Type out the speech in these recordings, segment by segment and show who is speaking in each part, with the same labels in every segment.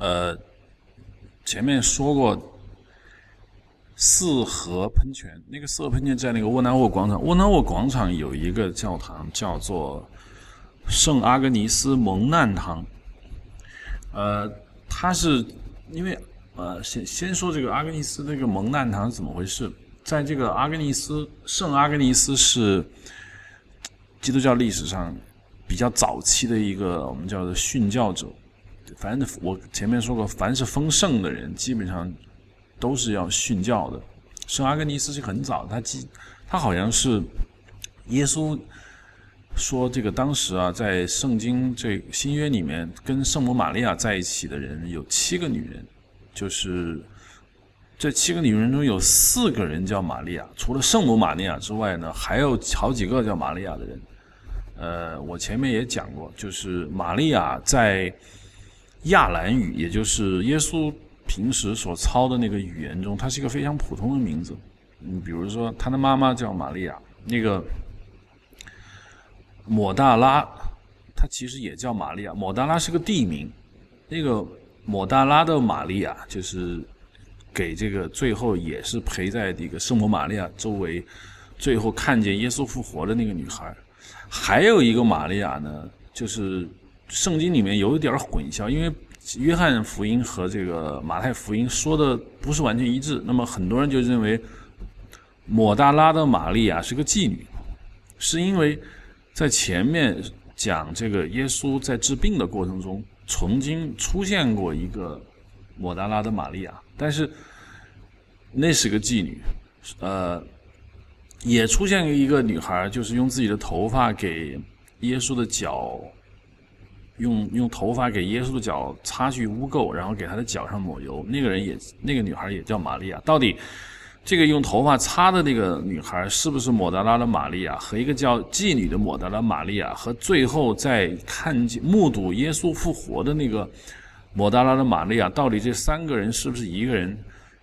Speaker 1: 呃，前面说过四合喷泉，那个四合喷泉在那个沃纳沃广场。沃纳沃广场有一个教堂叫做圣阿格尼斯蒙难堂。呃，它是因为呃，先先说这个阿格尼斯那个蒙难堂是怎么回事？在这个阿格尼斯圣阿格尼斯是基督教历史上比较早期的一个我们叫做殉教者。反正我前面说过，凡是封圣的人，基本上都是要殉教的。圣阿格尼斯是很早，他基他好像是耶稣说这个当时啊，在圣经这新约里面跟圣母玛利亚在一起的人有七个女人，就是这七个女人中有四个人叫玛利亚，除了圣母玛利亚之外呢，还有好几个叫玛利亚的人。呃，我前面也讲过，就是玛利亚在亚兰语，也就是耶稣平时所操的那个语言中，它是一个非常普通的名字。嗯，比如说他的妈妈叫玛利亚，那个抹大拉，它其实也叫玛利亚。抹大拉是个地名，那个抹大拉的玛利亚，就是给这个最后也是陪在这个圣母玛利亚周围，最后看见耶稣复活的那个女孩。还有一个玛利亚呢，就是圣经里面有一点混淆，因为约翰福音和这个马太福音说的不是完全一致。那么很多人就认为抹大拉的玛利亚是个妓女，是因为在前面讲这个耶稣在治病的过程中，曾经出现过一个抹大拉的玛利亚，但是那是个妓女，呃。也出现一个女孩，就是用自己的头发给耶稣的脚，用用头发给耶稣的脚擦去污垢，然后给他的脚上抹油。那个人也，那个女孩也叫玛利亚。到底这个用头发擦的那个女孩是不是抹达拉的玛利亚？和一个叫妓女的抹达拉玛利亚，和最后在看见目睹耶稣复活的那个抹达拉的玛利亚，到底这三个人是不是一个人？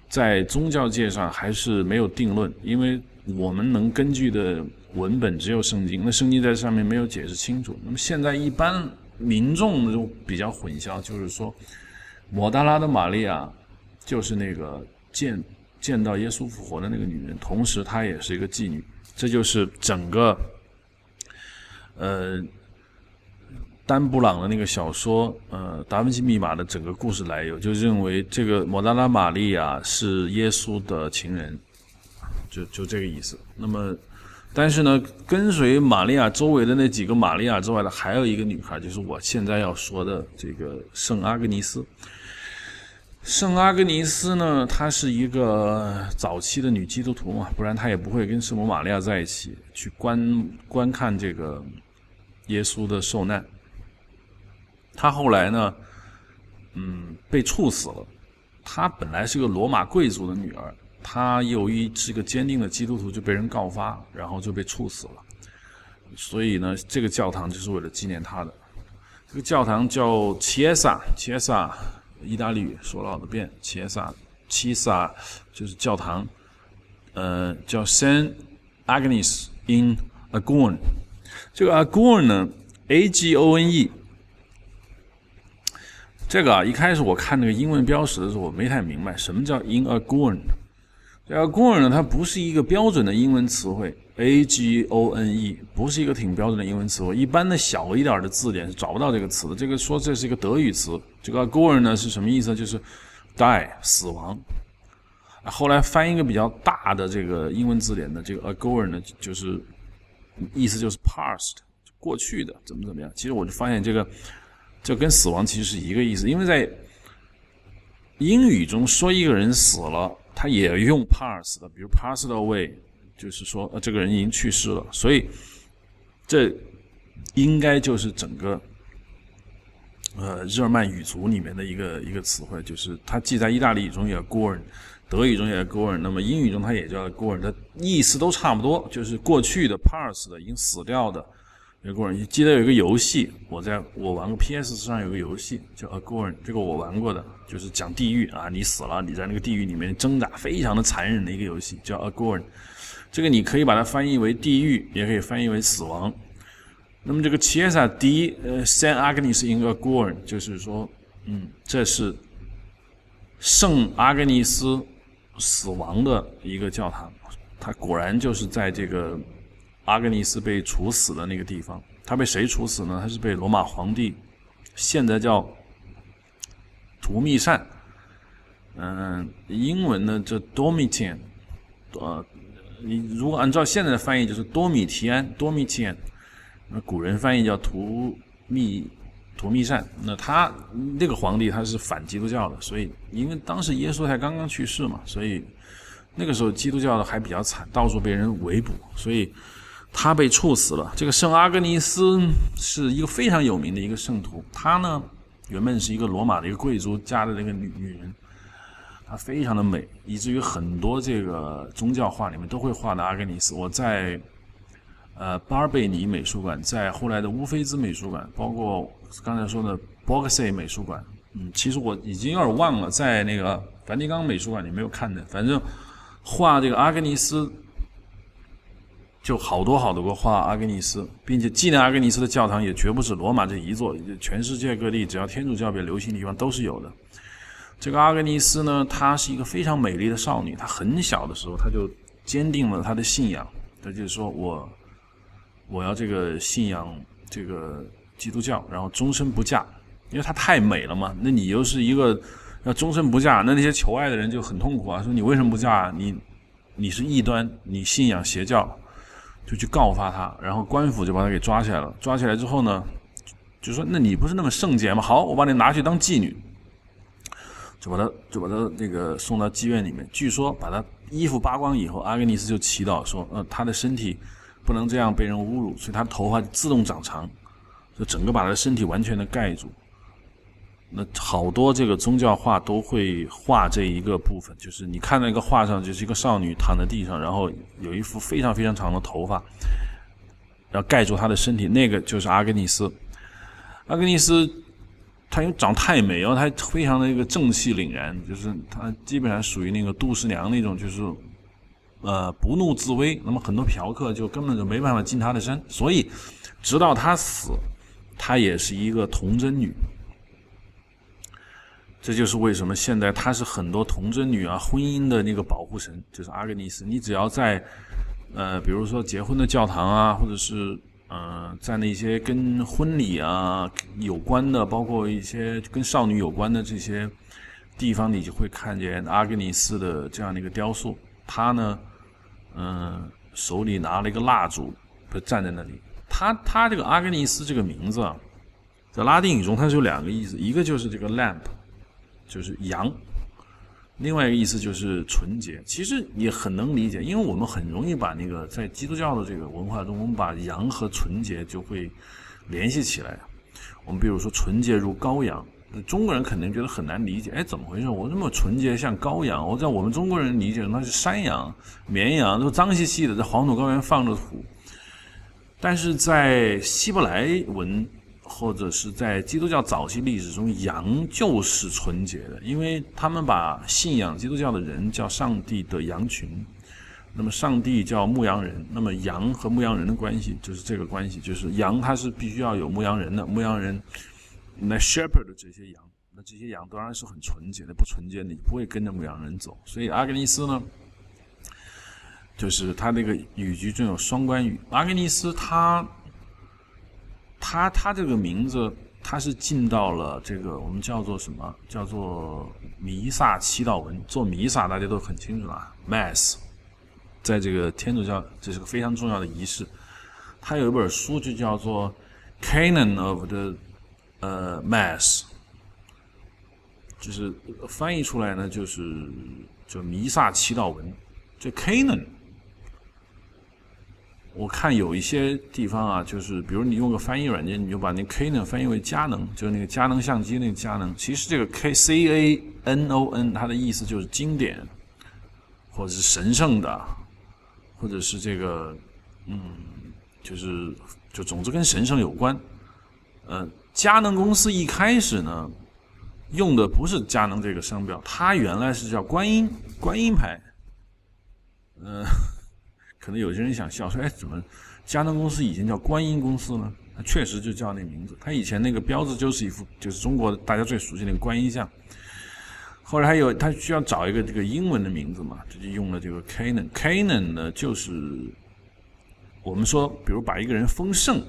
Speaker 1: 在宗教界上还是没有定论，因为。我们能根据的文本只有圣经，那圣经在上面没有解释清楚。那么现在一般民众就比较混淆，就是说，抹大拉的玛利亚就是那个见见到耶稣复活的那个女人，同时她也是一个妓女。这就是整个呃丹布朗的那个小说呃《达芬奇密码》的整个故事来由，就认为这个抹大拉玛利亚是耶稣的情人。就就这个意思。那么，但是呢，跟随玛利亚周围的那几个玛利亚之外的，还有一个女孩，就是我现在要说的这个圣阿格尼斯。圣阿格尼斯呢，她是一个早期的女基督徒嘛，不然她也不会跟圣母玛利亚在一起去观观看这个耶稣的受难。她后来呢，嗯，被处死了。她本来是个罗马贵族的女儿。他由于是个坚定的基督徒，就被人告发，然后就被处死了。所以呢，这个教堂就是为了纪念他的。这个教堂叫齐耶萨，齐耶萨，意大利语说了好多遍，齐耶萨，齐萨就是教堂。呃，叫 San Agnes in Agon。这个 Agon 呢，A G O N E。这个啊，一开始我看那个英文标识的时候，我没太明白什么叫 in Agon。这个 Agone 呢，它不是一个标准的英文词汇，A G O N E 不是一个挺标准的英文词汇。一般的小一点的字典是找不到这个词的。这个说这是一个德语词。这个 Agone 呢是什么意思？就是 die 死亡。后来翻一个比较大的这个英文字典的这个 Agone 呢，就是意思就是 past 过去的怎么怎么样。其实我就发现这个这跟死亡其实是一个意思，因为在英语中说一个人死了。他也用 pass 的，比如 passed away，就是说呃这个人已经去世了，所以这应该就是整个呃日耳曼语族里面的一个一个词汇，就是它既在意大利语中也 gone，德语中也叫 gone，那么英语中它也叫 gone，它意思都差不多，就是过去的 pass 的已经死掉的。有个人记得有一个游戏，我在我玩过 PS 上有个游戏叫 Agorn，这个我玩过的，就是讲地狱啊，你死了，你在那个地狱里面挣扎，非常的残忍的一个游戏，叫 Agorn。这个你可以把它翻译为地狱，也可以翻译为死亡。那么这个 Chiesa di San Agnes in Agorn，就是说，嗯，这是圣阿格尼斯死亡的一个教堂，它果然就是在这个阿格尼斯被处死的那个地方。他被谁处死呢？他是被罗马皇帝，现在叫图密善。嗯，英文呢叫 Domitian，呃，你如果按照现在的翻译就是多米提安 （Domitian），那古人翻译叫图密图密善。那他那个皇帝他是反基督教的，所以因为当时耶稣才刚刚去世嘛，所以那个时候基督教的还比较惨，到处被人围捕，所以。他被处死了。这个圣阿格尼斯是一个非常有名的一个圣徒。他呢，原本是一个罗马的一个贵族家的那个女女人，她非常的美，以至于很多这个宗教画里面都会画的阿格尼斯。我在呃巴尔贝尼美术馆，在后来的乌菲兹美术馆，包括刚才说的博格塞美术馆，嗯，其实我已经有点忘了，在那个梵蒂冈美术馆里没有看的。反正画这个阿格尼斯。就好多好多个画阿格尼斯，并且纪念阿格尼斯的教堂也绝不止罗马这一座，全世界各地只要天主教比较流行的地方都是有的。这个阿格尼斯呢，她是一个非常美丽的少女，她很小的时候，她就坚定了她的信仰，她就是说我我要这个信仰这个基督教，然后终身不嫁，因为她太美了嘛。那你又是一个要终身不嫁，那那些求爱的人就很痛苦啊，说你为什么不嫁？你你是异端，你信仰邪教。就去告发他，然后官府就把他给抓起来了。抓起来之后呢，就说：“那你不是那么圣洁吗？好，我把你拿去当妓女。”就把他就把他那个送到妓院里面。据说把他衣服扒光以后，阿格尼斯就祈祷说：“呃，他的身体不能这样被人侮辱，所以他的头发自动长长，就整个把他的身体完全的盖住。”那好多这个宗教画都会画这一个部分，就是你看那个画上，就是一个少女躺在地上，然后有一幅非常非常长的头发，然后盖住她的身体，那个就是阿格尼斯。阿格尼斯，她因为长太美，然后她非常的一个正气凛然，就是她基本上属于那个杜十娘那种，就是呃不怒自威。那么很多嫖客就根本就没办法近她的身，所以直到她死，她也是一个童贞女。这就是为什么现在她是很多童贞女啊婚姻的那个保护神，就是阿格尼斯。你只要在，呃，比如说结婚的教堂啊，或者是呃，在那些跟婚礼啊有关的，包括一些跟少女有关的这些地方，你就会看见阿格尼斯的这样的一个雕塑。她呢，嗯，手里拿了一个蜡烛，就站在那里。她她这个阿格尼斯这个名字啊，在拉丁语中它是有两个意思，一个就是这个 lamp。就是阳，另外一个意思就是纯洁。其实也很能理解，因为我们很容易把那个在基督教的这个文化中，我们把阳和纯洁就会联系起来。我们比如说纯洁如羔羊，中国人肯定觉得很难理解。哎，怎么回事？我那么纯洁像羔羊？我在我们中国人理解那是山羊、绵羊，都脏兮兮的，在黄土高原放着土。但是在希伯来文。或者是在基督教早期历史中，羊就是纯洁的，因为他们把信仰基督教的人叫上帝的羊群，那么上帝叫牧羊人，那么羊和牧羊人的关系就是这个关系，就是羊它是必须要有牧羊人的，牧羊人来 shepherd 的这些羊，那这些羊当然是很纯洁的，不纯洁你不会跟着牧羊人走，所以阿格尼斯呢，就是他那个语句中有双关语，阿格尼斯他。他他这个名字，他是进到了这个我们叫做什么？叫做弥撒祈祷文。做弥撒大家都很清楚了，Mass，在这个天主教这是个非常重要的仪式。他有一本书就叫做《Canon of the 呃 Mass》，就是翻译出来呢就是就弥撒祈祷文，就 Canon。我看有一些地方啊，就是比如你用个翻译软件，你就把那 K 呢翻译为佳能，就是那个佳能相机那个佳能。其实这个 K C A N O N 它的意思就是经典，或者是神圣的，或者是这个嗯，就是就总之跟神圣有关。呃，佳能公司一开始呢用的不是佳能这个商标，它原来是叫观音观音牌，嗯。可能有些人想笑说：“哎，怎么佳能公司以前叫观音公司呢？”它确实就叫那名字。它以前那个标志就是一幅，就是中国大家最熟悉那个观音像。后来还有他需要找一个这个英文的名字嘛，这就用了这个 Canon。Canon 呢，就是我们说，比如把一个人丰盛，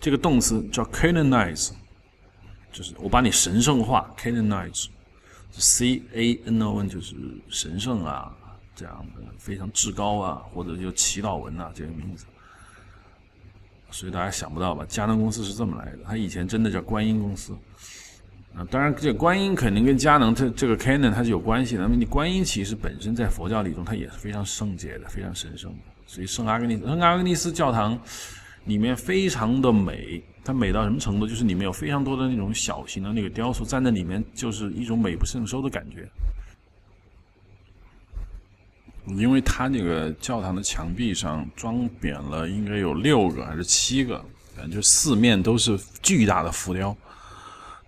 Speaker 1: 这个动词叫 Canonize，就是我把你神圣化 Canonize，C-A-N-O-N 就是神圣啊，这样的非常至高啊，或者就祈祷文啊这个名字。所以大家想不到吧？佳能公司是这么来的，它以前真的叫观音公司。啊，当然，这观音肯定跟佳能这这个 Canon 它是有关系的。那么你观音其实本身在佛教里中，它也是非常圣洁的，非常神圣的。所以圣阿格尼圣阿格尼斯教堂里面非常的美，它美到什么程度？就是里面有非常多的那种小型的那个雕塑，站在里面就是一种美不胜收的感觉。因为它那个教堂的墙壁上装匾了，应该有六个还是七个，反正就四面都是巨大的浮雕。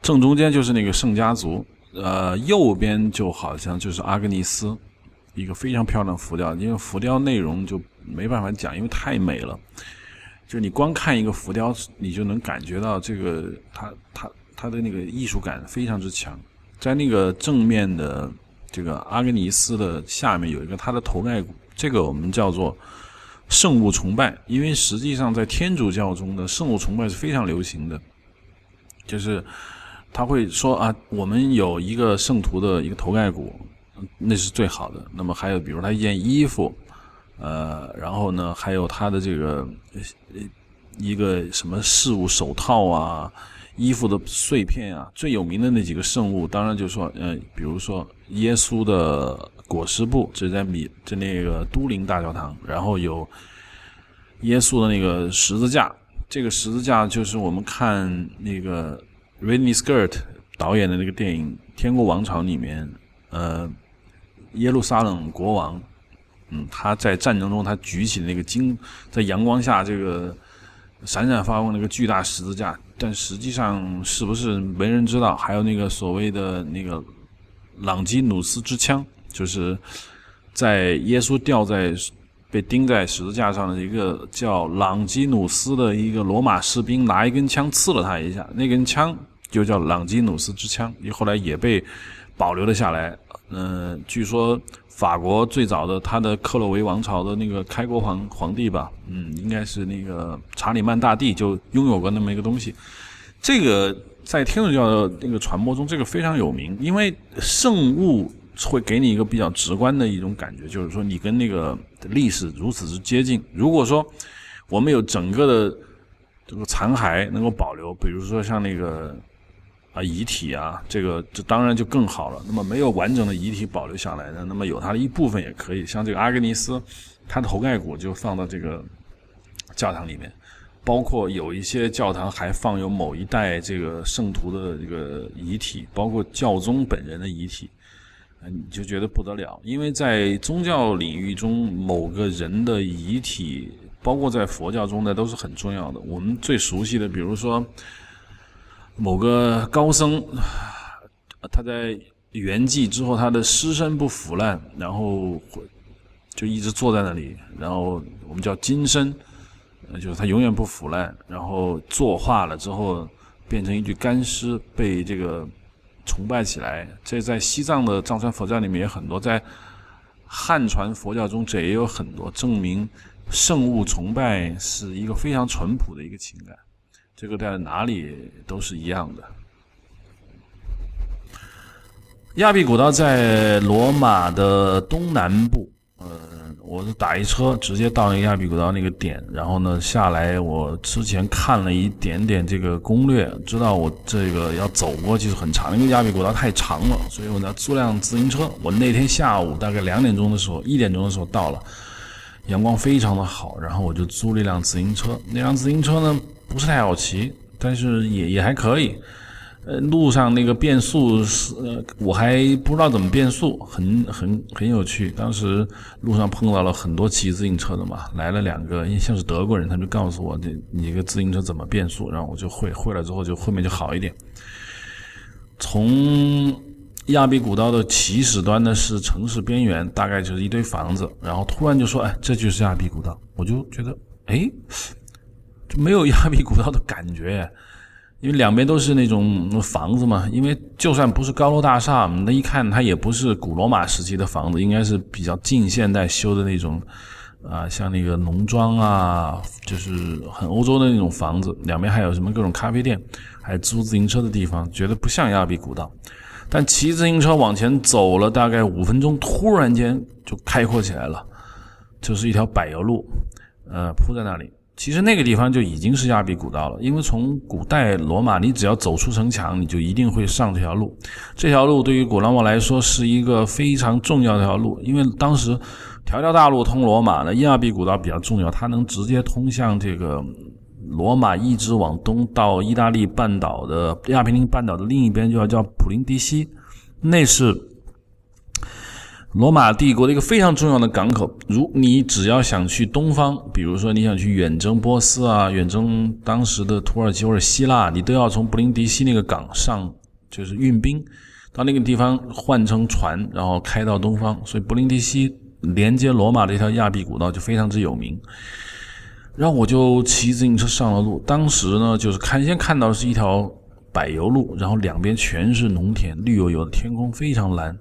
Speaker 1: 正中间就是那个圣家族，呃，右边就好像就是阿格尼斯，一个非常漂亮的浮雕。因为浮雕内容就没办法讲，因为太美了。就你光看一个浮雕，你就能感觉到这个它它它的那个艺术感非常之强。在那个正面的这个阿格尼斯的下面有一个它的头盖骨，这个我们叫做圣物崇拜，因为实际上在天主教中的圣物崇拜是非常流行的，就是。他会说啊，我们有一个圣徒的一个头盖骨，那是最好的。那么还有，比如他一件衣服，呃，然后呢，还有他的这个一个什么事物，手套啊，衣服的碎片啊，最有名的那几个圣物，当然就说，呃，比如说耶稣的裹尸布，这在米，在那个都灵大教堂，然后有耶稣的那个十字架，这个十字架就是我们看那个。Ridley Scott 导演的那个电影《天国王朝》里面，呃，耶路撒冷国王，嗯，他在战争中他举起那个金，在阳光下这个闪闪发光那个巨大十字架，但实际上是不是没人知道？还有那个所谓的那个朗基努斯之枪，就是在耶稣吊在被钉在十字架上的一个叫朗基努斯的一个罗马士兵拿一根枪刺了他一下，那根枪。就叫朗基努斯之枪，后来也被保留了下来。嗯，据说法国最早的他的克洛维王朝的那个开国皇皇帝吧，嗯，应该是那个查理曼大帝就拥有过那么一个东西。这个在天主教的那个传播中，这个非常有名，因为圣物会给你一个比较直观的一种感觉，就是说你跟那个历史如此之接近。如果说我们有整个的这个残骸能够保留，比如说像那个。啊，遗体啊，这个这当然就更好了。那么没有完整的遗体保留下来的，那么有它的一部分也可以。像这个阿格尼斯，它的头盖骨就放到这个教堂里面，包括有一些教堂还放有某一代这个圣徒的这个遗体，包括教宗本人的遗体，你就觉得不得了。因为在宗教领域中，某个人的遗体，包括在佛教中呢，都是很重要的。我们最熟悉的，比如说。某个高僧，他在圆寂之后，他的尸身不腐烂，然后就一直坐在那里，然后我们叫金身，就是他永远不腐烂，然后作化了之后变成一具干尸，被这个崇拜起来。这在西藏的藏传佛教里面也很多，在汉传佛教中这也有很多，证明圣物崇拜是一个非常淳朴的一个情感。这个在哪里都是一样的。亚庇古道在罗马的东南部，呃，我是打一车直接到那个亚庇古道那个点，然后呢下来，我之前看了一点点这个攻略，知道我这个要走过去是很长，因为亚庇古道太长了，所以我呢租辆自行车。我那天下午大概两点钟的时候，一点钟的时候到了，阳光非常的好，然后我就租了一辆自行车。那辆自行车呢？不是太好骑，但是也也还可以。呃，路上那个变速是，呃，我还不知道怎么变速，很很很有趣。当时路上碰到了很多骑自行车的嘛，来了两个，因为像是德国人，他就告诉我这你个自行车怎么变速，然后我就会会了之后就后面就好一点。从亚比古道的起始端呢是城市边缘，大概就是一堆房子，然后突然就说，哎，这就是亚比古道，我就觉得，哎。就没有亚比古道的感觉，因为两边都是那种房子嘛。因为就算不是高楼大厦，那一看它也不是古罗马时期的房子，应该是比较近现代修的那种啊，像那个农庄啊，就是很欧洲的那种房子。两边还有什么各种咖啡店，还租自行车的地方，觉得不像亚比古道。但骑自行车往前走了大概五分钟，突然间就开阔起来了，就是一条柏油路，呃，铺在那里。其实那个地方就已经是亚庇古道了，因为从古代罗马，你只要走出城墙，你就一定会上这条路。这条路对于古罗马来说是一个非常重要的一条路，因为当时条条大路通罗马呢，亚庇古道比较重要，它能直接通向这个。罗马一直往东到意大利半岛的亚平宁半岛的另一边，就要叫普林迪西，那是罗马帝国的一个非常重要的港口。如你只要想去东方，比如说你想去远征波斯啊，远征当时的土耳其或者希腊，你都要从布林迪西那个港上，就是运兵到那个地方换成船，然后开到东方。所以布林迪西连接罗马的一条亚庇古道就非常之有名。然后我就骑自行车上了路。当时呢，就是看先看到是一条柏油路，然后两边全是农田，绿油油的，天空非常蓝。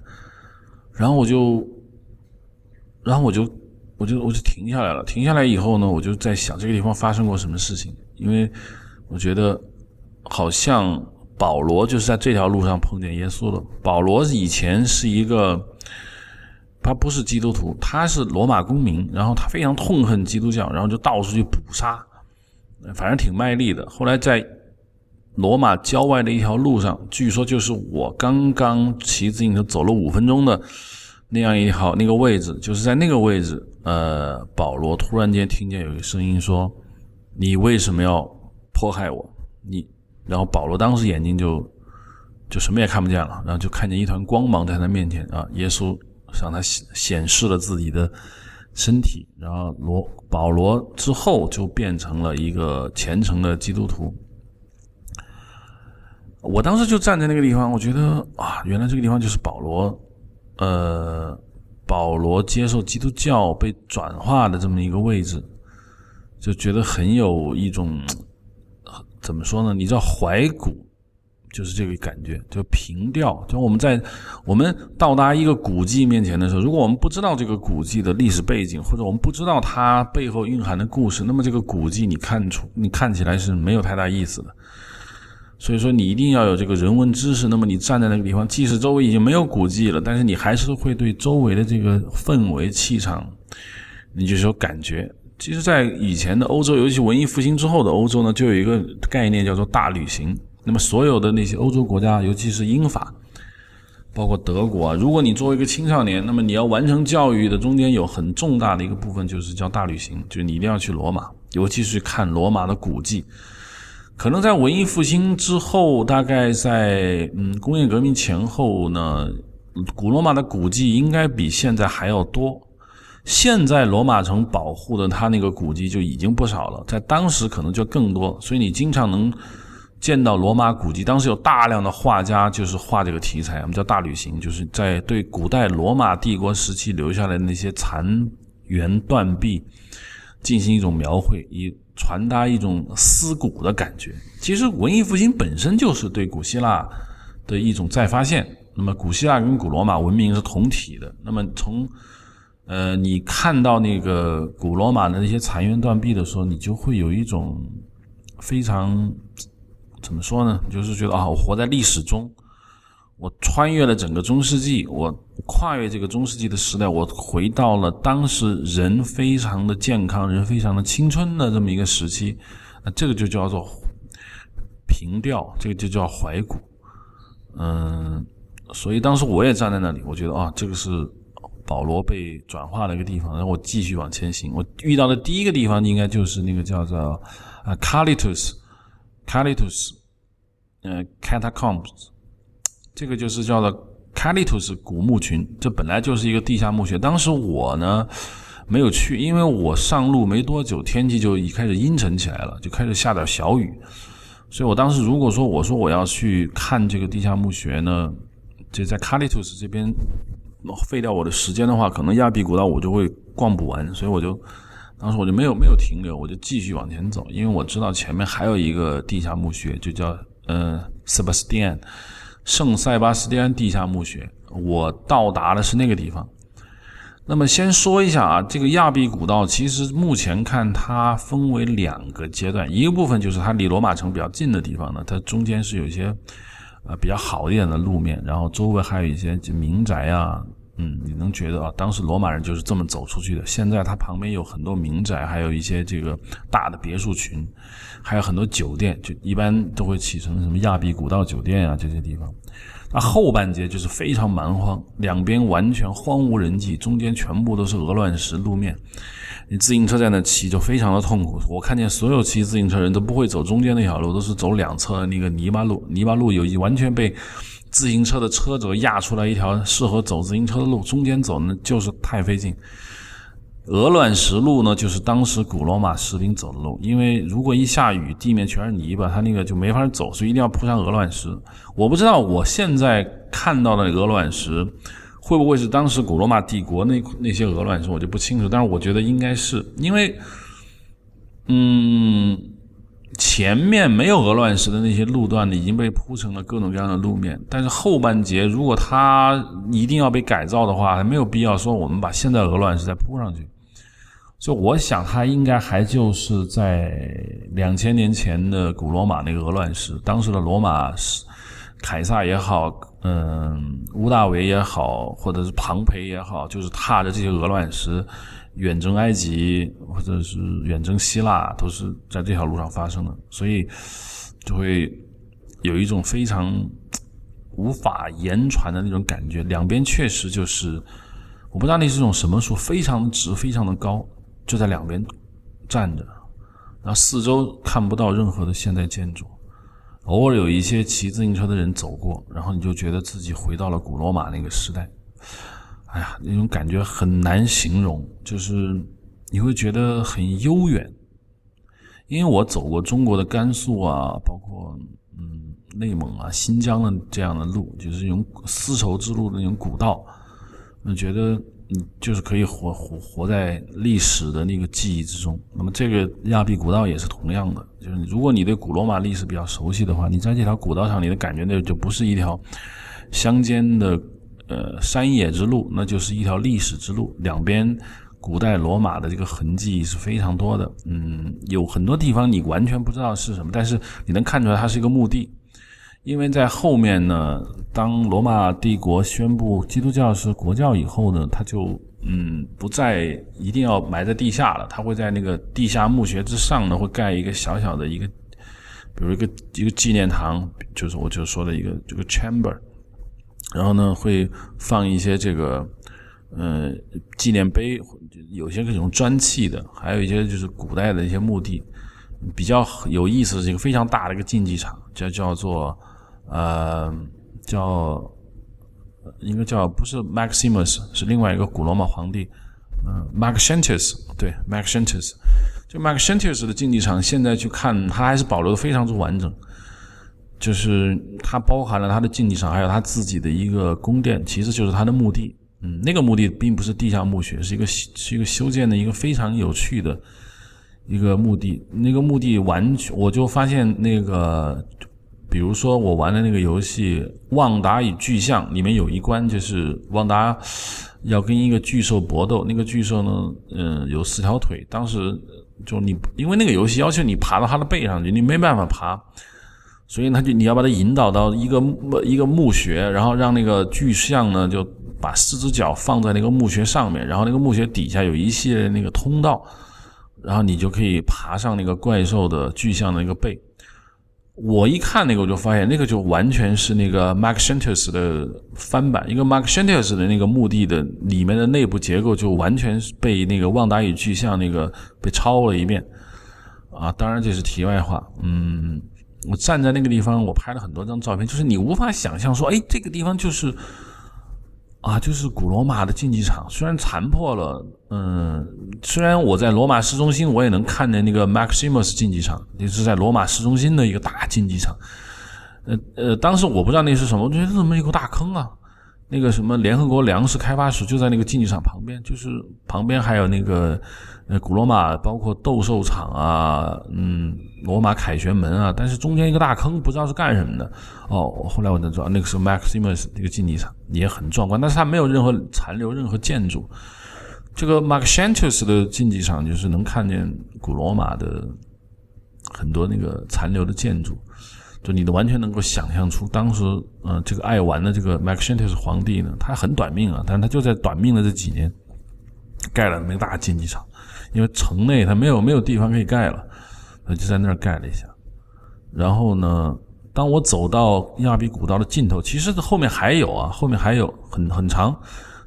Speaker 1: 然后我就，然后我就，我就我就停下来了。停下来以后呢，我就在想这个地方发生过什么事情，因为我觉得好像保罗就是在这条路上碰见耶稣了。保罗以前是一个。他不是基督徒，他是罗马公民，然后他非常痛恨基督教，然后就到处去捕杀，反正挺卖力的。后来在罗马郊外的一条路上，据说就是我刚刚骑自行车走了五分钟的那样一条那个位置，就是在那个位置，呃，保罗突然间听见有一个声音说：“你为什么要迫害我？”你，然后保罗当时眼睛就就什么也看不见了，然后就看见一团光芒在他面前啊，耶稣。向他显显示了自己的身体，然后罗保罗之后就变成了一个虔诚的基督徒。我当时就站在那个地方，我觉得啊，原来这个地方就是保罗，呃，保罗接受基督教被转化的这么一个位置，就觉得很有一种怎么说呢？你知道怀古。就是这个感觉，就平调。就我们在我们到达一个古迹面前的时候，如果我们不知道这个古迹的历史背景，或者我们不知道它背后蕴含的故事，那么这个古迹你看出你看起来是没有太大意思的。所以说，你一定要有这个人文知识。那么你站在那个地方，即使周围已经没有古迹了，但是你还是会对周围的这个氛围气场，你就有感觉。其实，在以前的欧洲，尤其文艺复兴之后的欧洲呢，就有一个概念叫做大旅行。那么，所有的那些欧洲国家，尤其是英法，包括德国，如果你作为一个青少年，那么你要完成教育的中间有很重大的一个部分，就是叫大旅行，就是你一定要去罗马，尤其是看罗马的古迹。可能在文艺复兴之后，大概在嗯工业革命前后呢，古罗马的古迹应该比现在还要多。现在罗马城保护的它那个古迹就已经不少了，在当时可能就更多，所以你经常能。见到罗马古迹，当时有大量的画家就是画这个题材，我们叫大旅行，就是在对古代罗马帝国时期留下来的那些残垣断壁进行一种描绘，以传达一种思古的感觉。其实文艺复兴本身就是对古希腊的一种再发现。那么古希腊跟古罗马文明是同体的。那么从呃你看到那个古罗马的那些残垣断壁的时候，你就会有一种非常。怎么说呢？就是觉得啊，我活在历史中，我穿越了整个中世纪，我跨越这个中世纪的时代，我回到了当时人非常的健康、人非常的青春的这么一个时期。那这个就叫做平调，这个就叫怀古。嗯，所以当时我也站在那里，我觉得啊，这个是保罗被转化的一个地方。然后我继续往前行，我遇到的第一个地方应该就是那个叫做啊，Calitus。Calitus，呃，Catacombs，这个就是叫做 Calitus 古墓群。这本来就是一个地下墓穴。当时我呢没有去，因为我上路没多久，天气就已开始阴沉起来了，就开始下点小雨。所以我当时如果说我说我要去看这个地下墓穴呢，就在 Calitus 这边费掉我的时间的话，可能亚庇古道我就会逛不完，所以我就。当时我就没有没有停留，我就继续往前走，因为我知道前面还有一个地下墓穴，就叫呃塞巴斯蒂安圣塞巴斯蒂安地下墓穴。我到达的是那个地方。那么先说一下啊，这个亚庇古道其实目前看它分为两个阶段，一个部分就是它离罗马城比较近的地方呢，它中间是有一些呃比较好一点的路面，然后周围还有一些民宅啊，嗯，你能觉得啊，当时罗马人就是这么走出去的。现在它旁边有很多民宅，还有一些这个大的别墅群，还有很多酒店，就一般都会起成什么亚庇古道酒店啊这些地方。那后半截就是非常蛮荒，两边完全荒无人迹，中间全部都是鹅卵石路面。你自行车在那骑就非常的痛苦。我看见所有骑自行车人都不会走中间那条路，都是走两侧那个泥巴路。泥巴路有一完全被自行车的车轴压出来一条适合走自行车的路，中间走呢就是太费劲。鹅卵石路呢，就是当时古罗马士兵走的路，因为如果一下雨，地面全是泥巴，它那个就没法走，所以一定要铺上鹅卵石。我不知道我现在看到的鹅卵石会不会是当时古罗马帝国那那些鹅卵石，我就不清楚。但是我觉得应该是，因为，嗯，前面没有鹅卵石的那些路段呢，已经被铺成了各种各样的路面。但是后半截，如果它一定要被改造的话，还没有必要说我们把现在鹅卵石再铺上去。就我想，它应该还就是在两千年前的古罗马那个鹅卵石，当时的罗马是凯撒也好，嗯，乌大维也好，或者是庞培也好，就是踏着这些鹅卵石远征埃及或者是远征希腊，都是在这条路上发生的，所以就会有一种非常无法言传的那种感觉。两边确实就是，我不知道那是种什么树，非常直，非常的高。就在两边站着，然后四周看不到任何的现代建筑，偶尔有一些骑自行车的人走过，然后你就觉得自己回到了古罗马那个时代。哎呀，那种感觉很难形容，就是你会觉得很悠远。因为我走过中国的甘肃啊，包括嗯内蒙啊、新疆的这样的路，就是用丝绸之路的那种古道，我觉得。你就是可以活活活在历史的那个记忆之中。那么这个亚庇古道也是同样的，就是如果你对古罗马历史比较熟悉的话，你在这条古道上，你的感觉那就不是一条乡间的呃山野之路，那就是一条历史之路。两边古代罗马的这个痕迹是非常多的，嗯，有很多地方你完全不知道是什么，但是你能看出来它是一个墓地。因为在后面呢，当罗马帝国宣布基督教是国教以后呢，他就嗯不再一定要埋在地下了，他会在那个地下墓穴之上呢，会盖一个小小的一个，比如一个一个纪念堂，就是我就说的一个这个 chamber，然后呢会放一些这个呃纪念碑，有些这种砖砌的，还有一些就是古代的一些墓地，比较有意思的是一个非常大的一个竞技场，叫叫做。呃，叫应该叫不是 Maximus，是另外一个古罗马皇帝，嗯，Maxentius，对，Maxentius，就 Maxentius 的竞技场，现在去看，它还是保留的非常之完整，就是它包含了他的竞技场，还有他自己的一个宫殿，其实就是他的墓地，嗯，那个墓地并不是地下墓穴，是一个是一个修建的一个非常有趣的一个墓地，那个墓地完全，我就发现那个。比如说我玩的那个游戏《旺达与巨像》里面有一关，就是旺达要跟一个巨兽搏斗。那个巨兽呢，嗯，有四条腿。当时就你因为那个游戏要求你爬到它的背上去，你没办法爬，所以他就你要把它引导到一个一个墓穴，然后让那个巨像呢就把四只脚放在那个墓穴上面，然后那个墓穴底下有一系列那个通道，然后你就可以爬上那个怪兽的巨像的那个背。我一看那个，我就发现那个就完全是那个 Maxentius 的翻版。一个 Maxentius 的那个墓地的里面的内部结构，就完全被那个旺达与巨像那个被抄了一遍。啊，当然这是题外话。嗯，我站在那个地方，我拍了很多张照片，就是你无法想象说，哎，这个地方就是。啊，就是古罗马的竞技场，虽然残破了，嗯，虽然我在罗马市中心，我也能看见那个 Maximus 竞技场，也是在罗马市中心的一个大竞技场。呃呃，当时我不知道那是什么，我觉得怎么一个大坑啊？那个什么联合国粮食开发署就在那个竞技场旁边，就是旁边还有那个呃古罗马，包括斗兽场啊，嗯，罗马凯旋门啊，但是中间一个大坑，不知道是干什么的。哦，后来我才知道，那个时候 Maximus 那个竞技场也很壮观，但是它没有任何残留，任何建筑。这个 Maxentus 的竞技场就是能看见古罗马的很多那个残留的建筑。就你都完全能够想象出，当时，嗯，这个爱玩的这个 m a x e n t i s 皇帝呢，他很短命啊，但是他就在短命的这几年，盖了那么大竞技场，因为城内他没有没有地方可以盖了，他就在那儿盖了一下。然后呢，当我走到亚比古道的尽头，其实后面还有啊，后面还有很很长。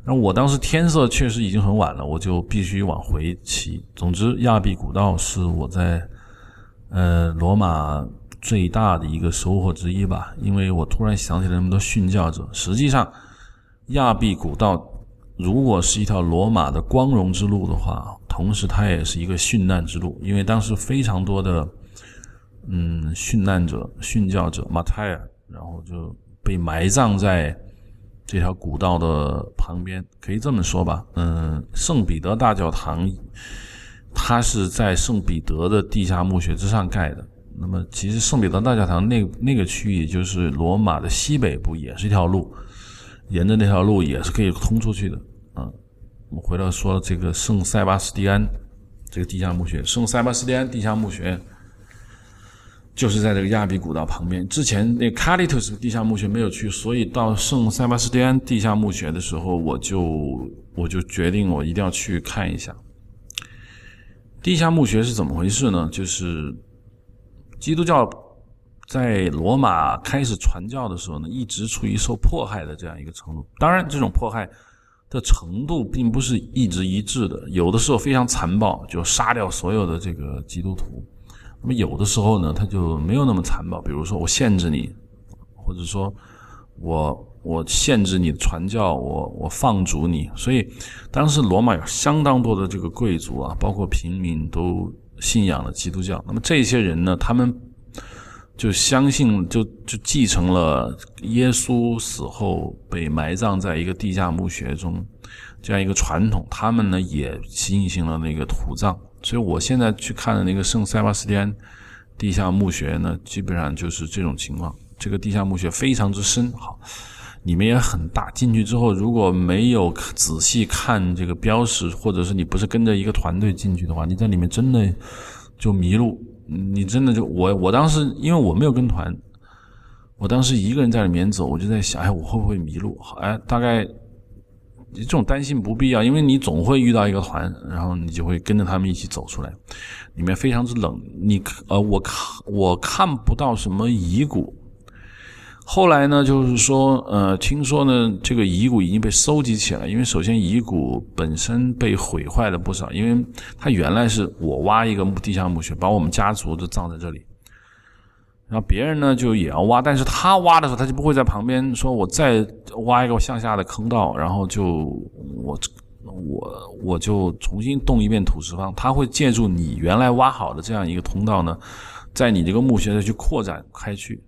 Speaker 1: 然后我当时天色确实已经很晚了，我就必须往回骑。总之，亚比古道是我在，呃，罗马。最大的一个收获之一吧，因为我突然想起了那么多殉教者。实际上，亚庇古道如果是一条罗马的光荣之路的话，同时它也是一个殉难之路，因为当时非常多的嗯殉难者、殉教者马泰尔，然后就被埋葬在这条古道的旁边。可以这么说吧，嗯，圣彼得大教堂它是在圣彼得的地下墓穴之上盖的。那么，其实圣彼得大教堂那那个区域就是罗马的西北部，也是一条路，沿着那条路也是可以通出去的。啊，我们回到说这个圣塞巴斯蒂安这个地下墓穴，圣塞巴斯蒂安地下墓穴就是在这个亚比古道旁边。之前那卡利特斯地下墓穴没有去，所以到圣塞巴斯蒂安地下墓穴的时候，我就我就决定我一定要去看一下地下墓穴是怎么回事呢？就是。基督教在罗马开始传教的时候呢，一直处于受迫害的这样一个程度。当然，这种迫害的程度并不是一直一致的，有的时候非常残暴，就杀掉所有的这个基督徒；那么有的时候呢，他就没有那么残暴，比如说我限制你，或者说我我限制你的传教，我我放逐你。所以，当时罗马有相当多的这个贵族啊，包括平民都。信仰了基督教，那么这些人呢？他们就相信，就就继承了耶稣死后被埋葬在一个地下墓穴中这样一个传统。他们呢也进行了那个土葬，所以我现在去看的那个圣塞巴斯蒂安地下墓穴呢，基本上就是这种情况。这个地下墓穴非常之深，好，里面也很大。进去之后，如果没有仔细看这个标识，或者是你不是跟着一个团队进去的话，你在里面真的就迷路。你真的就我我当时因为我没有跟团，我当时一个人在里面走，我就在想，哎，我会不会迷路？哎，大概这种担心不必要，因为你总会遇到一个团，然后你就会跟着他们一起走出来。里面非常之冷，你呃，我看我看不到什么遗骨。后来呢，就是说，呃，听说呢，这个遗骨已经被收集起来，因为首先遗骨本身被毁坏了不少，因为它原来是我挖一个地下墓穴，把我们家族都葬在这里，然后别人呢就也要挖，但是他挖的时候，他就不会在旁边说，我再挖一个向下的坑道，然后就我我我就重新动一遍土石方，他会借助你原来挖好的这样一个通道呢，在你这个墓穴再去扩展开去。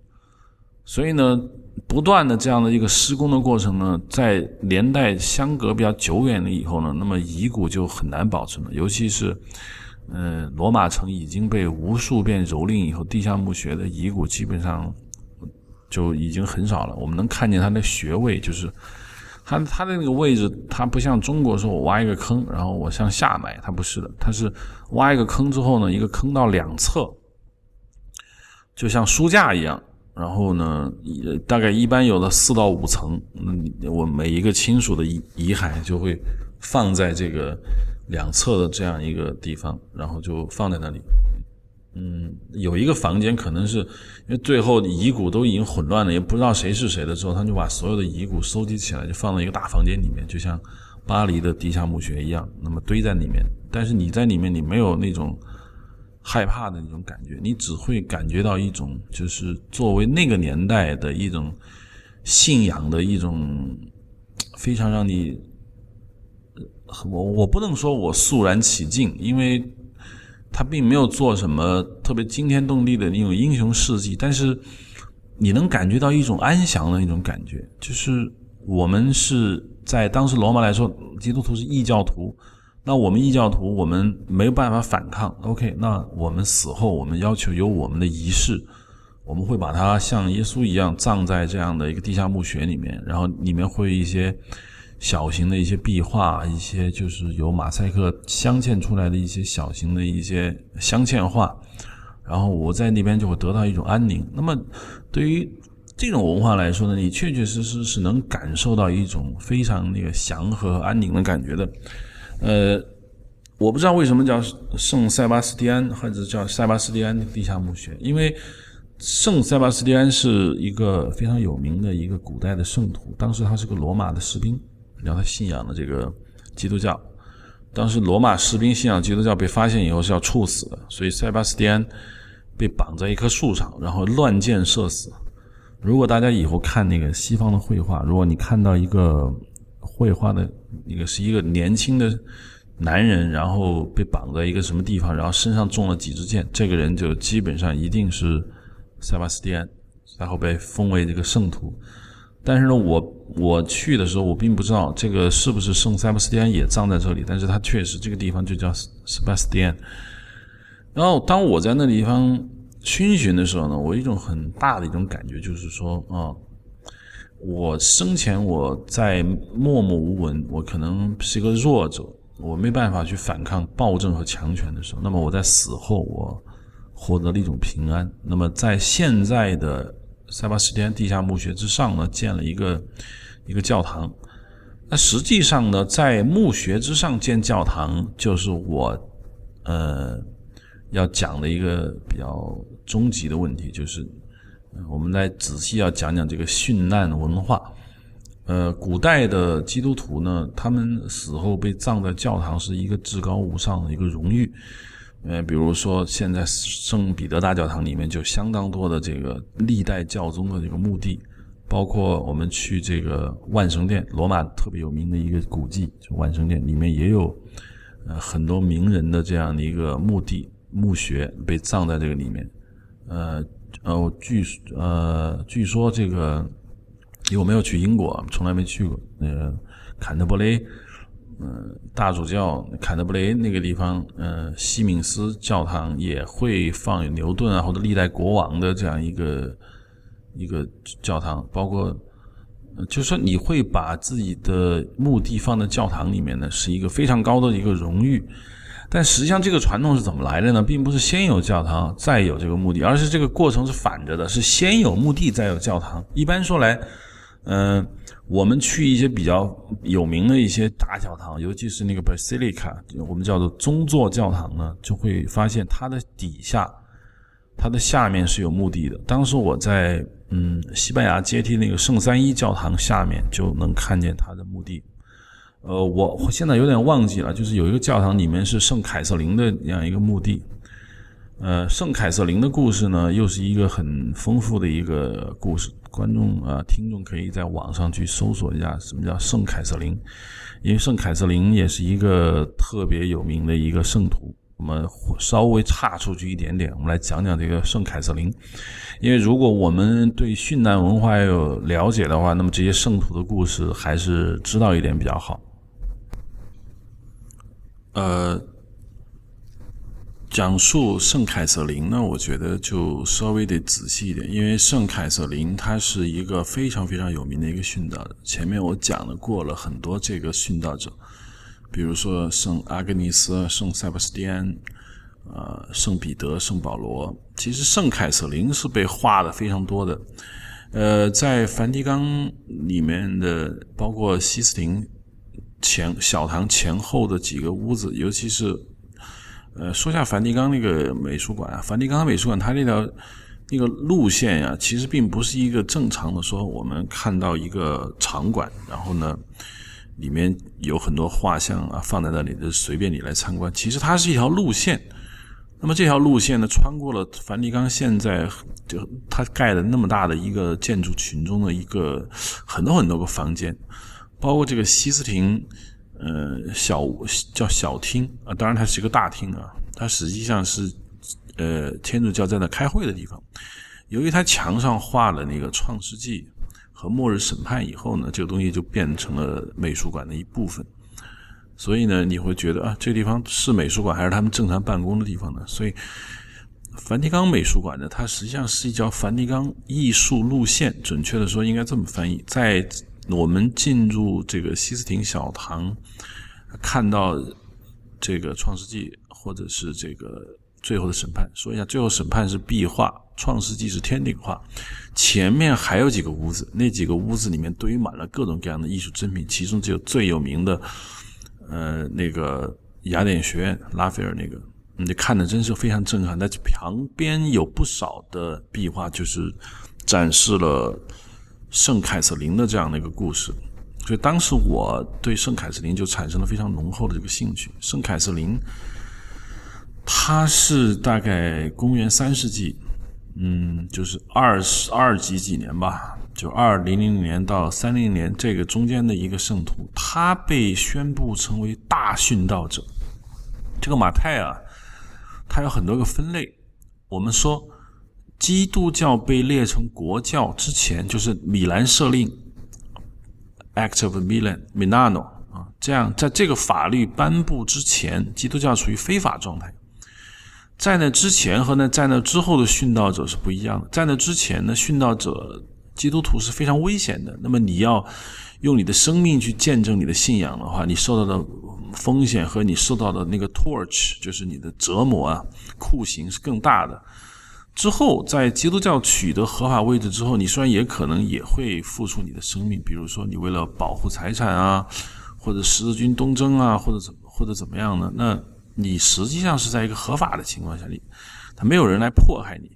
Speaker 1: 所以呢，不断的这样的一个施工的过程呢，在年代相隔比较久远了以后呢，那么遗骨就很难保存了。尤其是，嗯，罗马城已经被无数遍蹂躏以后，地下墓穴的遗骨基本上就已经很少了。我们能看见它的穴位，就是它它的那个位置，它不像中国说我挖一个坑，然后我向下埋，它不是的，它是挖一个坑之后呢，一个坑道两侧，就像书架一样。然后呢，大概一般有的四到五层，那我每一个亲属的遗遗骸就会放在这个两侧的这样一个地方，然后就放在那里。嗯，有一个房间可能是因为最后遗骨都已经混乱了，也不知道谁是谁的之后，他就把所有的遗骨收集起来，就放在一个大房间里面，就像巴黎的地下墓穴一样，那么堆在里面。但是你在里面，你没有那种。害怕的那种感觉，你只会感觉到一种，就是作为那个年代的一种信仰的一种非常让你，我我不能说我肃然起敬，因为他并没有做什么特别惊天动地的那种英雄事迹，但是你能感觉到一种安详的那种感觉，就是我们是在当时罗马来说，基督徒是异教徒，那我们异教徒我们没有办法反抗。OK，那我们死后，我们要求有我们的仪式，我们会把它像耶稣一样葬在这样的一个地下墓穴里面，然后里面会一些。小型的一些壁画，一些就是由马赛克镶嵌出来的一些小型的一些镶嵌画，然后我在那边就会得到一种安宁。那么，对于这种文化来说呢，你确确实实是能感受到一种非常那个祥和安宁的感觉的。呃，我不知道为什么叫圣塞巴斯蒂安，或者叫塞巴斯蒂安地下墓穴，因为圣塞巴斯蒂安是一个非常有名的一个古代的圣徒，当时他是个罗马的士兵。然后他信仰的这个基督教，当时罗马士兵信仰基督教被发现以后是要处死的，所以塞巴斯蒂安被绑在一棵树上，然后乱箭射死。如果大家以后看那个西方的绘画，如果你看到一个绘画的那个是一个年轻的男人，然后被绑在一个什么地方，然后身上中了几支箭，这个人就基本上一定是塞巴斯蒂安，然后被封为这个圣徒。但是呢，我我去的时候，我并不知道这个是不是圣塞巴斯蒂安也葬在这里。但是他确实这个地方就叫塞巴斯蒂安。然后当我在那地方熏寻的时候呢，我一种很大的一种感觉就是说啊，我生前我在默默无闻，我可能是一个弱者，我没办法去反抗暴政和强权的时候，那么我在死后我获得了一种平安。那么在现在的。塞巴斯蒂安地下墓穴之上呢，建了一个一个教堂。那实际上呢，在墓穴之上建教堂，就是我呃要讲的一个比较终极的问题，就是我们来仔细要讲讲这个殉难文化。呃，古代的基督徒呢，他们死后被葬在教堂，是一个至高无上的一个荣誉。呃，比如说，现在圣彼得大教堂里面就相当多的这个历代教宗的这个墓地，包括我们去这个万圣殿，罗马特别有名的一个古迹，就万圣殿里面也有呃很多名人的这样的一个墓地墓穴被葬在这个里面。呃呃，据呃据说这个，因为我没有去英国，从来没去过那个坎特伯雷。嗯，大主教坎德布雷那个地方，呃，西敏斯教堂也会放牛顿啊或者历代国王的这样一个一个教堂，包括，就是说你会把自己的墓地放在教堂里面呢，是一个非常高的一个荣誉。但实际上这个传统是怎么来的呢？并不是先有教堂再有这个墓地，而是这个过程是反着的，是先有墓地再有教堂。一般说来，嗯。我们去一些比较有名的一些大教堂，尤其是那个 basilica，我们叫做宗座教堂呢，就会发现它的底下，它的下面是有墓地的。当时我在嗯西班牙阶梯那个圣三一教堂下面就能看见它的墓地。呃，我现在有点忘记了，就是有一个教堂里面是圣凯瑟琳的这样一个墓地。呃，圣凯瑟琳的故事呢，又是一个很丰富的一个故事。观众啊，听众可以在网上去搜索一下什么叫圣凯瑟琳，因为圣凯瑟琳也是一个特别有名的一个圣徒。我们稍微岔出去一点点，我们来讲讲这个圣凯瑟琳。因为如果我们对殉难文化有了解的话，那么这些圣徒的故事还是知道一点比较好。呃。讲述圣凯瑟琳呢，我觉得就稍微得仔细一点，因为圣凯瑟琳她是一个非常非常有名的一个殉道者。前面我讲了过了很多这个殉道者，比如说圣阿格尼斯、圣塞巴斯蒂安、呃圣彼得、圣保罗。其实圣凯瑟琳是被画的非常多的，呃，在梵蒂冈里面的，包括西斯廷前小堂前后的几个屋子，尤其是。呃，说下梵蒂冈那个美术馆啊，梵蒂冈美术馆它那条那个路线呀，其实并不是一个正常的说我们看到一个场馆，然后呢，里面有很多画像啊放在那里就，随便你来参观。其实它是一条路线，那么这条路线呢，穿过了梵蒂冈现在就它盖的那么大的一个建筑群中的一个很多很多个房间，包括这个西斯廷。呃，小叫小厅啊，当然它是一个大厅啊，它实际上是呃天主教在那开会的地方。由于它墙上画了那个《创世纪》和末日审判以后呢，这个东西就变成了美术馆的一部分。所以呢，你会觉得啊，这个地方是美术馆还是他们正常办公的地方呢？所以，梵蒂冈美术馆呢，它实际上是一条梵蒂冈艺术路线。准确的说，应该这么翻译：在我们进入这个西斯廷小堂，看到这个《创世纪》，或者是这个最后的审判。说一下，最后审判是壁画，《创世纪》是天顶画。前面还有几个屋子，那几个屋子里面堆满了各种各样的艺术珍品，其中只有最有名的。呃，那个雅典学院拉斐尔那个，你看的真是非常震撼。那旁边有不少的壁画，就是展示了圣凯瑟琳的这样的一个故事。所以当时我对圣凯瑟琳就产生了非常浓厚的这个兴趣。圣凯瑟琳，他是大概公元三世纪，嗯，就是二十二几几年吧。就二零零年到三零年这个中间的一个圣徒，他被宣布成为大殉道者。这个马太啊，他有很多个分类。我们说，基督教被列成国教之前，就是米兰设令 （Act of Milan, Milano） 啊，这样在这个法律颁布之前，基督教处于非法状态。在那之前和那在那之后的殉道者是不一样的。在那之前呢，殉道者。基督徒是非常危险的。那么你要用你的生命去见证你的信仰的话，你受到的风险和你受到的那个 torch，就是你的折磨啊、酷刑是更大的。之后在基督教取得合法位置之后，你虽然也可能也会付出你的生命，比如说你为了保护财产啊，或者十字军东征啊，或者怎么或者怎么样呢？那你实际上是在一个合法的情况下，你他没有人来迫害你，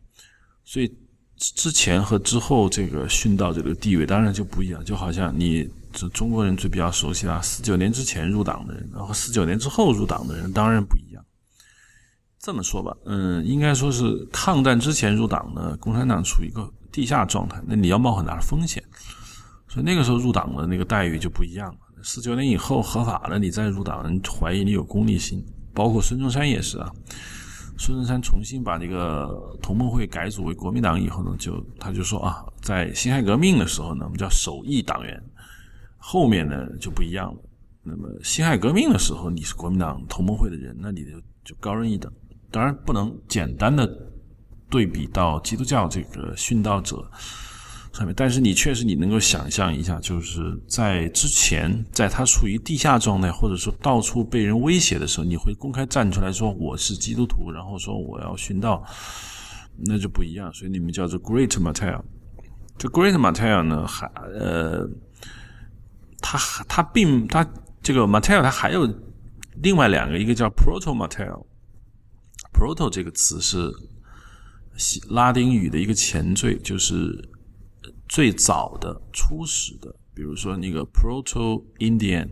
Speaker 1: 所以。之前和之后这个殉道者的地位当然就不一样，就好像你这中国人最比较熟悉啊，四九年之前入党的人，然后四九年之后入党的人当然不一样。这么说吧，嗯，应该说是抗战之前入党呢，共产党处于一个地下状态，那你要冒很大的风险，所以那个时候入党的那个待遇就不一样了。四九年以后合法了，你再入党，人怀疑你有功利心，包括孙中山也是啊。孙中山重新把这个同盟会改组为国民党以后呢，就他就说啊，在辛亥革命的时候呢，我们叫守义党员，后面呢就不一样了。那么辛亥革命的时候，你是国民党同盟会的人，那你就就高人一等。当然不能简单的对比到基督教这个殉道者。上面，但是你确实你能够想象一下，就是在之前，在他处于地下状态，或者说到处被人威胁的时候，你会公开站出来说我是基督徒，然后说我要殉道，那就不一样。所以你们叫做 Great Mattel。这 Great Mattel 呢，还呃，他他并他这个 Mattel 他还有另外两个，一个叫 Proto Mattel。Proto 这个词是拉丁语的一个前缀，就是。最早的、初始的，比如说那个 Proto-Indian，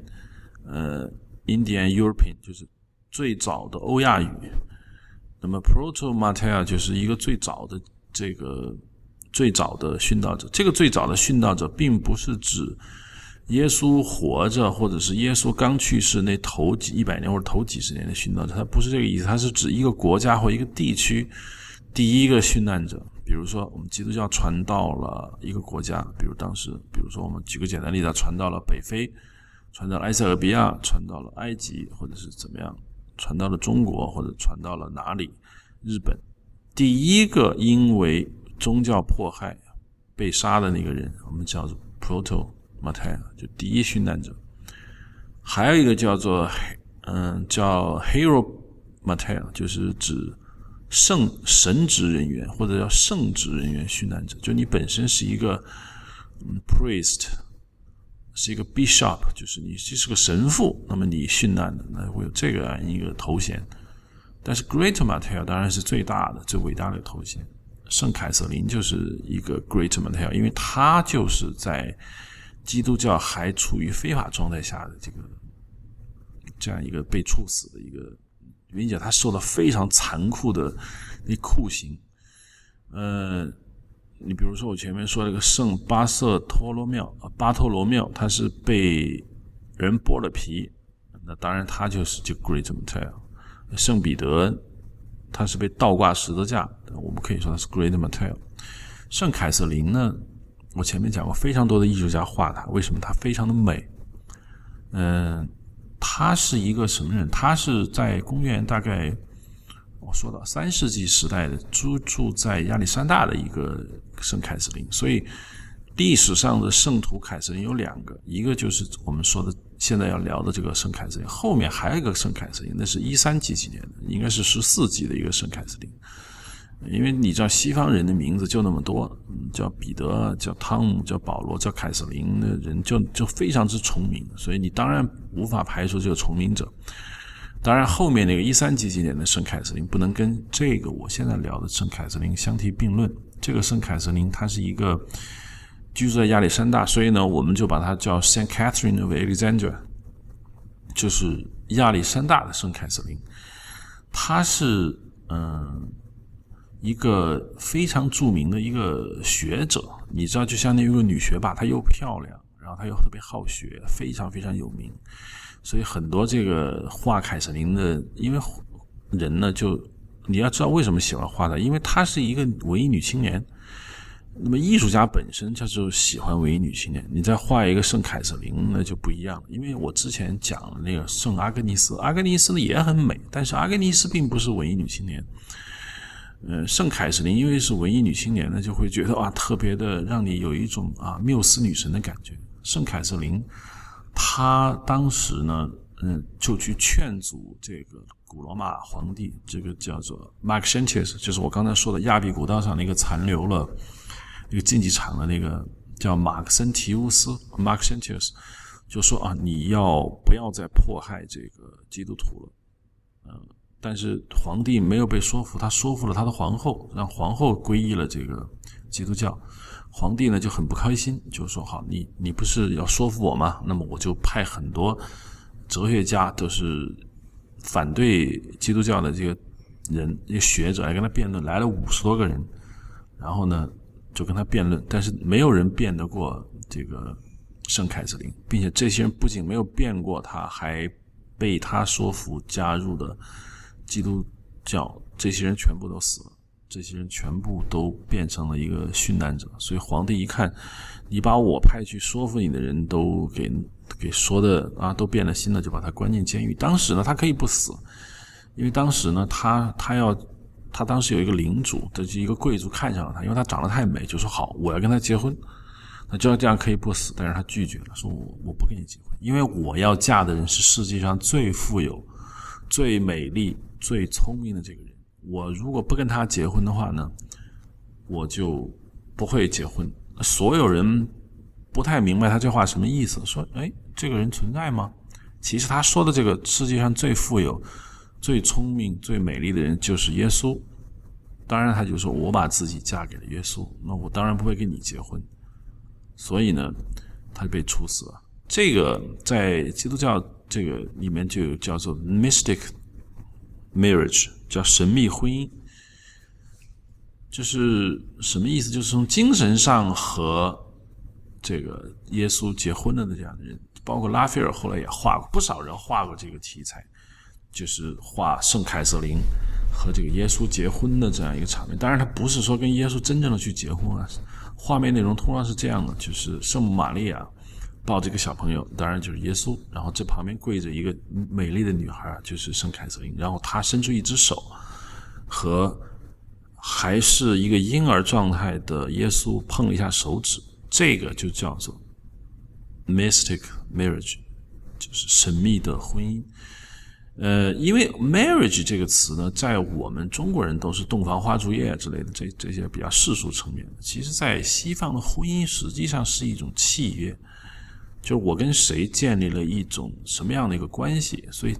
Speaker 1: 呃，Indian-European，就是最早的欧亚语。那么 Proto-Matea 就是一个最早的这个最早的殉道者。这个最早的殉道者，并不是指耶稣活着，或者是耶稣刚去世那头几一百年或者头几十年的殉道者，他不是这个意思，他是指一个国家或一个地区第一个殉难者。比如说，我们基督教传到了一个国家，比如当时，比如说我们举个简单例子，传到了北非，传到了埃塞俄比亚，传到了埃及，或者是怎么样，传到了中国，或者传到了哪里？日本，第一个因为宗教迫害被杀的那个人，我们叫做 Proto Matai，就第一殉难者。还有一个叫做，嗯，叫 Hero Matai，就是指。圣神职人员或者叫圣职人员殉难者，就你本身是一个嗯 priest，是一个 bishop，就是你是个神父，那么你殉难的，那会有这个一个头衔。但是 Great Mattel 当然是最大的、最伟大的头衔。圣凯瑟琳就是一个 Great Mattel，因为他就是在基督教还处于非法状态下的这个这样一个被处死的一个。并且他受到非常残酷的那酷刑，呃，你比如说我前面说那个圣巴瑟托罗庙啊，巴托罗庙，他是被人剥了皮，那当然他就是就 Great Mattel。圣彼得他是被倒挂十字架，我们可以说他是 Great Mattel。圣凯瑟琳呢，我前面讲过，非常多的艺术家画它，为什么它非常的美？嗯，他是一个什么人？他是在公元大概我说到三世纪时代的居住在亚历山大的一个圣凯瑟琳，所以历史上的圣徒凯瑟琳有两个，一个就是我们说的现在要聊的这个圣凯瑟琳，后面还有一个圣凯瑟琳，那是一三几几年的，应该是十四级的一个圣凯瑟琳。因为你知道西方人的名字就那么多，叫彼得、叫汤姆、叫保罗、叫凯瑟琳的人就就非常之重名，所以你当然无法排除这个重名者。当然，后面那个一三几几年的圣凯瑟琳不能跟这个我现在聊的圣凯瑟琳相提并论。这个圣凯瑟琳他是一个居住在亚历山大，所以呢，我们就把它叫 Saint Catherine of Alexandria，就是亚历山大的圣凯瑟琳。他是嗯。一个非常著名的一个学者，你知道，就相当于一个女学霸，她又漂亮，然后她又特别好学，非常非常有名。所以很多这个画凯瑟琳的，因为人呢，就你要知道为什么喜欢画她，因为她是一个文艺女青年。那么艺术家本身他就喜欢文艺女青年，你再画一个圣凯瑟琳，那就不一样了。因为我之前讲那个圣阿格尼斯，阿格尼斯呢也很美，但是阿格尼斯并不是文艺女青年。呃，圣凯瑟琳因为是文艺女青年呢，就会觉得啊，特别的让你有一种啊缪斯女神的感觉。圣凯瑟琳，她当时呢，嗯，就去劝阻这个古罗马皇帝，这个叫做 Maxentius，就是我刚才说的亚比古道上那个残留了那个竞技场的那个叫马克森提乌斯 Maxentius，就说啊，你要不要再迫害这个基督徒了？嗯。但是皇帝没有被说服，他说服了他的皇后，让皇后皈依了这个基督教。皇帝呢就很不开心，就说：“好，你你不是要说服我吗？那么我就派很多哲学家，都是反对基督教的这个人，一学者来跟他辩论。来了五十多个人，然后呢就跟他辩论，但是没有人辩得过这个圣凯瑟琳，并且这些人不仅没有辩过他，还被他说服加入了。”基督教这些人全部都死了，这些人全部都变成了一个殉难者。所以皇帝一看，你把我派去说服你的人都给给说的啊，都变了心了，就把他关进监狱。当时呢，他可以不死，因为当时呢，他他要他当时有一个领主，这是一个贵族看上了他，因为他长得太美，就说好，我要跟他结婚。那就这样可以不死，但是他拒绝了，说我我不跟你结婚，因为我要嫁的人是世界上最富有、最美丽。最聪明的这个人，我如果不跟他结婚的话呢，我就不会结婚。所有人不太明白他这话什么意思，说：“哎，这个人存在吗？”其实他说的这个世界上最富有、最聪明、最美丽的人就是耶稣。当然，他就说：“我把自己嫁给了耶稣，那我当然不会跟你结婚。”所以呢，他就被处死了。这个在基督教这个里面就叫做 mystic。Marriage 叫神秘婚姻，就是什么意思？就是从精神上和这个耶稣结婚了的这样的人，包括拉斐尔后来也画过，不少人画过这个题材，就是画圣凯瑟琳和这个耶稣结婚的这样一个场面。当然，他不是说跟耶稣真正的去结婚啊，画面内容通常是这样的：就是圣母玛利亚。抱这个小朋友，当然就是耶稣。然后这旁边跪着一个美丽的女孩，就是圣凯瑟琳。然后她伸出一只手，和还是一个婴儿状态的耶稣碰了一下手指。这个就叫做 mystic marriage，就是神秘的婚姻。呃，因为 marriage 这个词呢，在我们中国人都是洞房花烛夜之类的这这些比较世俗层面的。其实，在西方的婚姻实际上是一种契约。就是我跟谁建立了一种什么样的一个关系，所以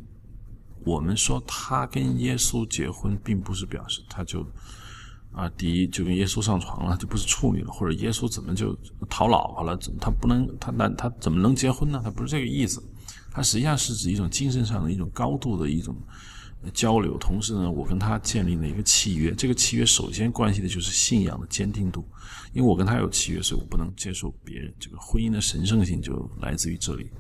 Speaker 1: 我们说他跟耶稣结婚，并不是表示他就啊，第一就跟耶稣上床了，就不是处女了，或者耶稣怎么就讨老婆了？怎么他不能他那他怎么能结婚呢？他不是这个意思，他实际上是指一种精神上的一种高度的一种。交流，同时呢，我跟他建立了一个契约。这个契约首先关系的就是信仰的坚定度，因为我跟他有契约，所以我不能接受别人。这个婚姻的神圣性就来自于这里。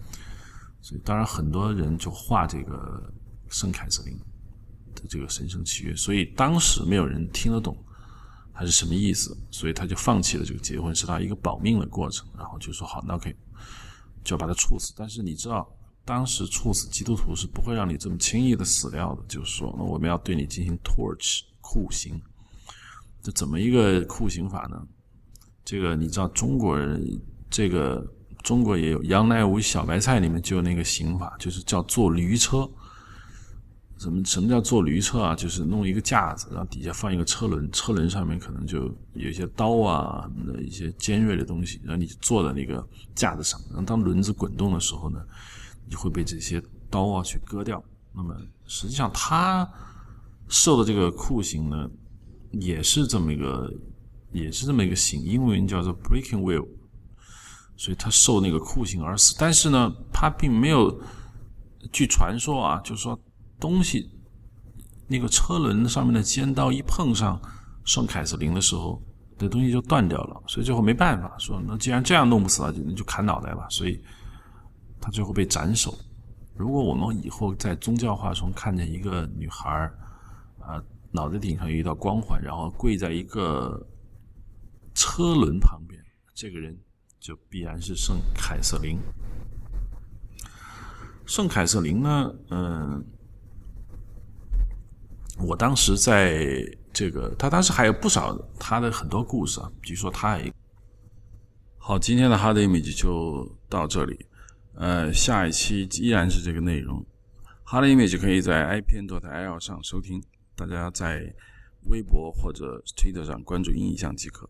Speaker 1: 所以，当然很多人就画这个圣凯瑟琳的这个神圣契约，所以当时没有人听得懂他是什么意思，所以他就放弃了这个结婚，是他一个保命的过程。然后就说好，那 OK，就要把他处死。但是你知道，当时处死基督徒是不会让你这么轻易的死掉的，就是说，那我们要对你进行 torch 酷刑。这怎么一个酷刑法呢？这个你知道，中国人这个中国也有杨乃武小白菜里面就有那个刑法，就是叫坐驴车。什么什么叫坐驴车啊？就是弄一个架子，然后底下放一个车轮，车轮上面可能就有一些刀啊什么，的一些尖锐的东西，然后你坐在那个架子上，然后当轮子滚动的时候呢，你会被这些刀啊去割掉。那么实际上他受的这个酷刑呢，也是这么一个，也是这么一个刑，英文叫做 breaking wheel，所以他受那个酷刑而死。但是呢，他并没有，据传说啊，就是说。东西，那个车轮上面的尖刀一碰上圣凯瑟琳的时候，这东西就断掉了，所以最后没办法说，那既然这样弄不死他，就就砍脑袋吧。所以他最后被斩首。如果我们以后在宗教画中看见一个女孩儿啊，脑袋顶上有一道光环，然后跪在一个车轮旁边，这个人就必然是圣凯瑟琳。圣凯瑟琳呢，嗯。我当时在这个，他当时还有不少他的很多故事啊，比如说他也好，今天的哈德 Image 就到这里，呃，下一期依然是这个内容，Hard Image 可以在 i p n. dot i l 上收听，大家在微博或者 Twitter 上关注音影像即可。